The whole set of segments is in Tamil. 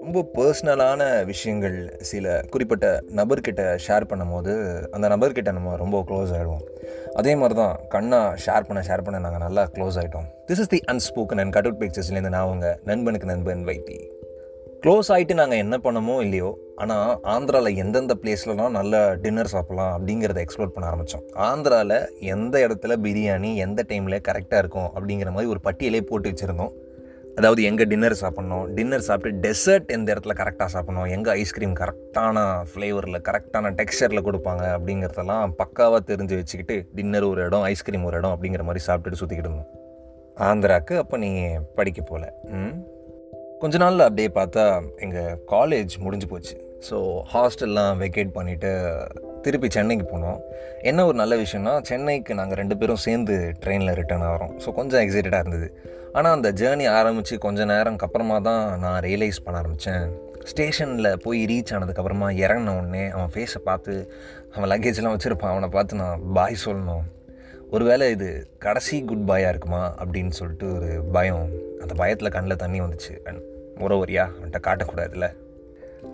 ரொம்ப பர்சனலான விஷயங்கள் சில குறிப்பிட்ட நபர்கிட்ட ஷேர் பண்ணும்போது அந்த நபர்கிட்ட நம்ம ரொம்ப க்ளோஸ் ஆகிடுவோம் அதே மாதிரி தான் கண்ணா ஷேர் பண்ண ஷேர் பண்ண நாங்கள் நல்லா க்ளோஸ் ஆகிட்டோம் this is the unspoken and cut out பிக்சர்ஸ்லேருந்து நான் அவங்க நண்பனுக்கு நண்பன் வைத்தி. க்ளோஸ் ஆகிட்டு நாங்கள் என்ன பண்ணமோ இல்லையோ ஆனால் ஆந்திராவில் எந்தெந்த பிளேஸ்லலாம் நல்ல டின்னர் சாப்பிட்லாம் அப்படிங்கிறத எக்ஸ்ப்ளோர் பண்ண ஆரம்பித்தோம் ஆந்திராவில் எந்த இடத்துல பிரியாணி எந்த டைமில் கரெக்டாக இருக்கும் அப்படிங்கிற மாதிரி ஒரு பட்டியலே போட்டு வச்சுருந்தோம். அதாவது எங்கே டின்னர் சாப்பிட்ணும் டின்னர் சாப்பிட்டு டெசர்ட் எந்த இடத்துல கரெக்டாக சாப்பிட்ணும் எங்கே ஐஸ்கிரீம் கரெக்டான ஃப்ளேவரில் கரெக்டான டெக்ஸ்சரில் கொடுப்பாங்க அப்படிங்கிறதெல்லாம் பக்காவாக தெரிஞ்சு வச்சுக்கிட்டு டின்னர் ஒரு இடம் ஐஸ்கிரீம் ஒரு இடம் அப்படிங்கிற மாதிரி சாப்பிட்டுட்டு சுற்றிக்கிட்டு இருந்தோம். ஆந்திராவுக்கு அப்போ நீங்கள் படிக்க போகல ம்? கொஞ்ச நாளில் அப்படியே பார்த்தா எங்கள் காலேஜ் முடிஞ்சு போச்சு. ஸோ ஹாஸ்டல்லாம் வெக்கேட் பண்ணிவிட்டு திருப்பி சென்னைக்கு போனோம். என்ன ஒரு நல்ல விஷயம்னா சென்னைக்கு நாங்கள் ரெண்டு பேரும் சேர்ந்து ட்ரெயினில் ரிட்டர்ன் ஆகிறோம். ஸோ கொஞ்சம் எக்ஸைட்டடாக இருந்தது. ஆனால் அந்த ஜேர்னி ஆரம்பித்து கொஞ்ச நேரம்க்கு அப்புறமா தான் நான் ரியலைஸ் பண்ண ஆரம்பித்தேன் ஸ்டேஷனில் போய் ரீச் ஆனதுக்கப்புறமா இறங்கின உடனே அவன் ஃபேஸை பார்த்து அவன் லக்கேஜ்லாம் வச்சுருப்பான். அவனை பார்த்து நான் பாய் சொல்லணும். ஒருவேளை இது கடைசி குட் பாயாக இருக்குமா? அப்படின்னு சொல்லிட்டு ஒரு பயம் அந்த பயத்தில் கண்ணில் தண்ணி வந்துச்சு. அண்ட் முறவரியா? அவன்கிட்ட காட்டக்கூடாதுல்ல.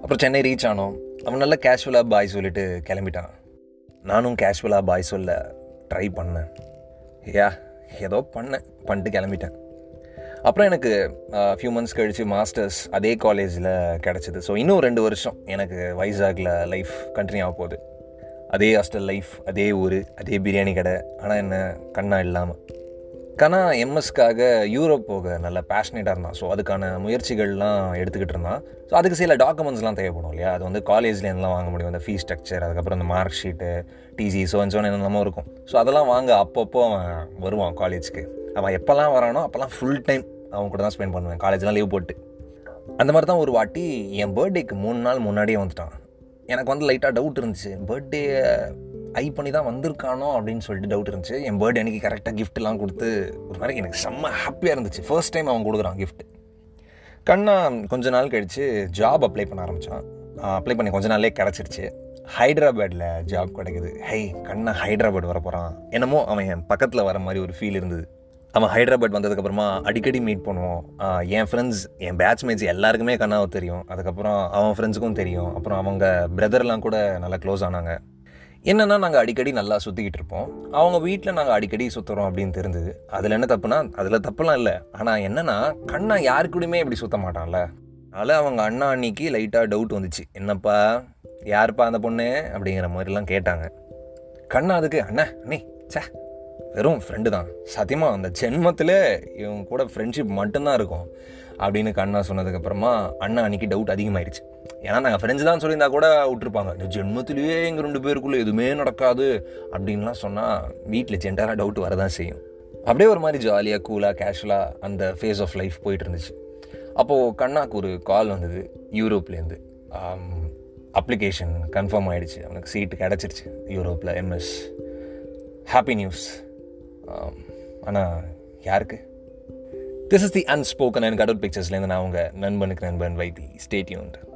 அப்புறம் சென்னை ரீச் ஆனோம். அவன் நல்லா கேஷுவலாக பாய் சொல்லிட்டு கிளம்பிட்டான். நானும் கேஷுவலாக பாய் சொல்ல ட்ரை பண்ணேன். யா ஏதோ பண்ணேன். பண்ணிட்டு கிளம்பிட்டேன். அப்புறம் எனக்கு ஃபியூ மந்த்ஸ் கழித்து மாஸ்டர்ஸ் அதே காலேஜில் கிடச்சிது. ஸோ இன்னும் ரெண்டு வருஷம் எனக்கு வைசாகில் லைஃப் கண்டினியூ ஆக போகுது. அதே ஹாஸ்டல் லைஃப் அதே ஊர் அதே பிரியாணி கடை. ஆனால் என்ன கண்ணா இல்லாமல் கனா எம்எஸ்க்காக யூரோப் போக நல்ல பேஷனேட்டாக இருந்தான். ஸோ அதுக்கான முயற்சிகள்லாம் எடுத்துக்கிட்டு இருந்தான். ஸோ அதுக்கு சில டாக்குமெண்ட்ஸ்லாம் தேவைப்படும் இல்லையா? அது வந்து காலேஜ்லேருந்துலாம் வாங்க முடியும். அந்த ஃபீஸ் ஸ்ட்ரக்சர் அதுக்கப்புறம் இந்த மார்க் ஷீட்டு டிசி சோன்சோன்னு என்னென்னமோ இருக்கும். ஸோ அதெல்லாம் வாங்க அப்பப்போ அவன் வருவான் காலேஜ்க்கு அவன் எப்போல்லாம் வரானோ அப்போல்லாம் ஃபுல் டைம் அவன் கூட தான் ஸ்பெண்ட் பண்ணுவேன். காலேஜ்லாம் லீவ் போட்டு. அந்த மாதிரி தான் ஒரு வாட்டி என் பர்த்டேக்கு மூணு நாள் முன்னாடியே வந்துட்டான். எனக்கு வந்து லைட்டாக டவுட் இருந்துச்சு. பர்த்டே ஐ பண்ணி தான் வந்திருக்கானோ அப்படின்னு சொல்லிட்டு டவுட் இருந்துச்சு. என் பர்த்டே அன்றைக்கி கரெக்டாக கிஃப்ட்லாம் கொடுத்து ஒரு மாதிரி எனக்கு செம்ம ஹாப்பியாக இருந்துச்சு. ஃபர்ஸ்ட் டைம் அவன் கொடுக்குறான் கிஃப்ட் கண்ணா கொஞ்ச நாள் கழித்து ஜாப் அப்ளை பண்ண ஆரம்பித்தான் அப்ளை பண்ணி கொஞ்ச நாள்லேயே கிடச்சிருச்சு. ஹைதராபாடில் ஜாப் கிடைக்குது. ஹை கண்ணா ஹைதராபாத் வர போகிறான் என்னமோ அவன் என் பக்கத்தில் வர மாதிரி ஒரு ஃபீல் இருந்தது. அவன் ஹைதராபாத் வந்ததுக்கப்புறமா அடிக்கடி மீட் பண்ணுவோம். என் ஃப்ரெண்ட்ஸ் என் பேட்ச்மேட்ஸ் எல்லாருக்குமே கண்ணாவை தெரியும். அதுக்கப்புறம் அவன் ஃப்ரெண்ட்ஸுக்கும் தெரியும். அப்புறம் அவங்க பிரதர்லாம் கூட நல்லா க்ளோஸ் ஆனாங்க. என்னென்னா நாங்கள் அடிக்கடி நல்லா சுற்றிக்கிட்டு இருப்போம். அவங்க வீட்டில் நாங்கள் அடிக்கடி சுற்றுறோம் அப்படின்னு தெரிஞ்சது. அதில் என்ன தப்புனா அதில் தப்புலாம் இல்லை. ஆனால் என்னென்னா கண்ணா யாருக்கூடயுமே இப்படி சுற்ற மாட்டான்ல. அதனால் அவங்க அண்ணா அன்னைக்கு லைட்டாக டவுட் வந்துச்சு. என்னப்பா யாருப்பா அந்த பொண்ணு? அப்படிங்கிற மாதிரிலாம் கேட்டாங்க. கண்ணா அதுக்கு அண்ணா அண்ணே சே வெறும் ஃப்ரெண்டு தான். சத்தியமாக அந்த ஜென்மத்தில் இவங்க கூட ஃப்ரெண்ட்ஷிப் மட்டும்தான் இருக்கும். அப்படின்னு கண்ணா சொன்னதுக்கப்புறமா அண்ணா அன்னைக்கு டவுட் அதிகமாயிருச்சு. ஏன்னா நாங்கள் ஃப்ரெண்ட்ஸ் தான் சொல்லியிருந்தா கூட விட்டுருப்பாங்க. இந்த ஜென்மத்திலேயே எங்கள் ரெண்டு பேருக்குள்ளே எதுவுமே நடக்காது அப்படின்லாம் சொன்னால் வீட்டில் ஜென்டராக டவுட் வரதான் செய்யும். அப்படியே ஒரு மாதிரி ஜாலியாக கூலாக கேஷுவலாக அந்த ஃபேஸ் ஆஃப் லைஃப் போயிட்டு இருந்துச்சு. அப்போது கண்ணாக்கு ஒரு கால் வந்தது யூரோப்லேருந்து. அப்ளிகேஷன் கன்ஃபார்ம் ஆகிடுச்சு அவனுக்கு சீட்டு கிடச்சிருச்சு யூரோப்பில் எம்எஸ் ஹாப்பி நியூஸ் ஆனால் யாருக்கு? This is the unspoken and cutout பிக்சர்ஸ்லேருந்து நான் உங்கள் நண்பனுக்கு நண்பன் வைத்தி. ஸ்டேட்யூன்ட்டு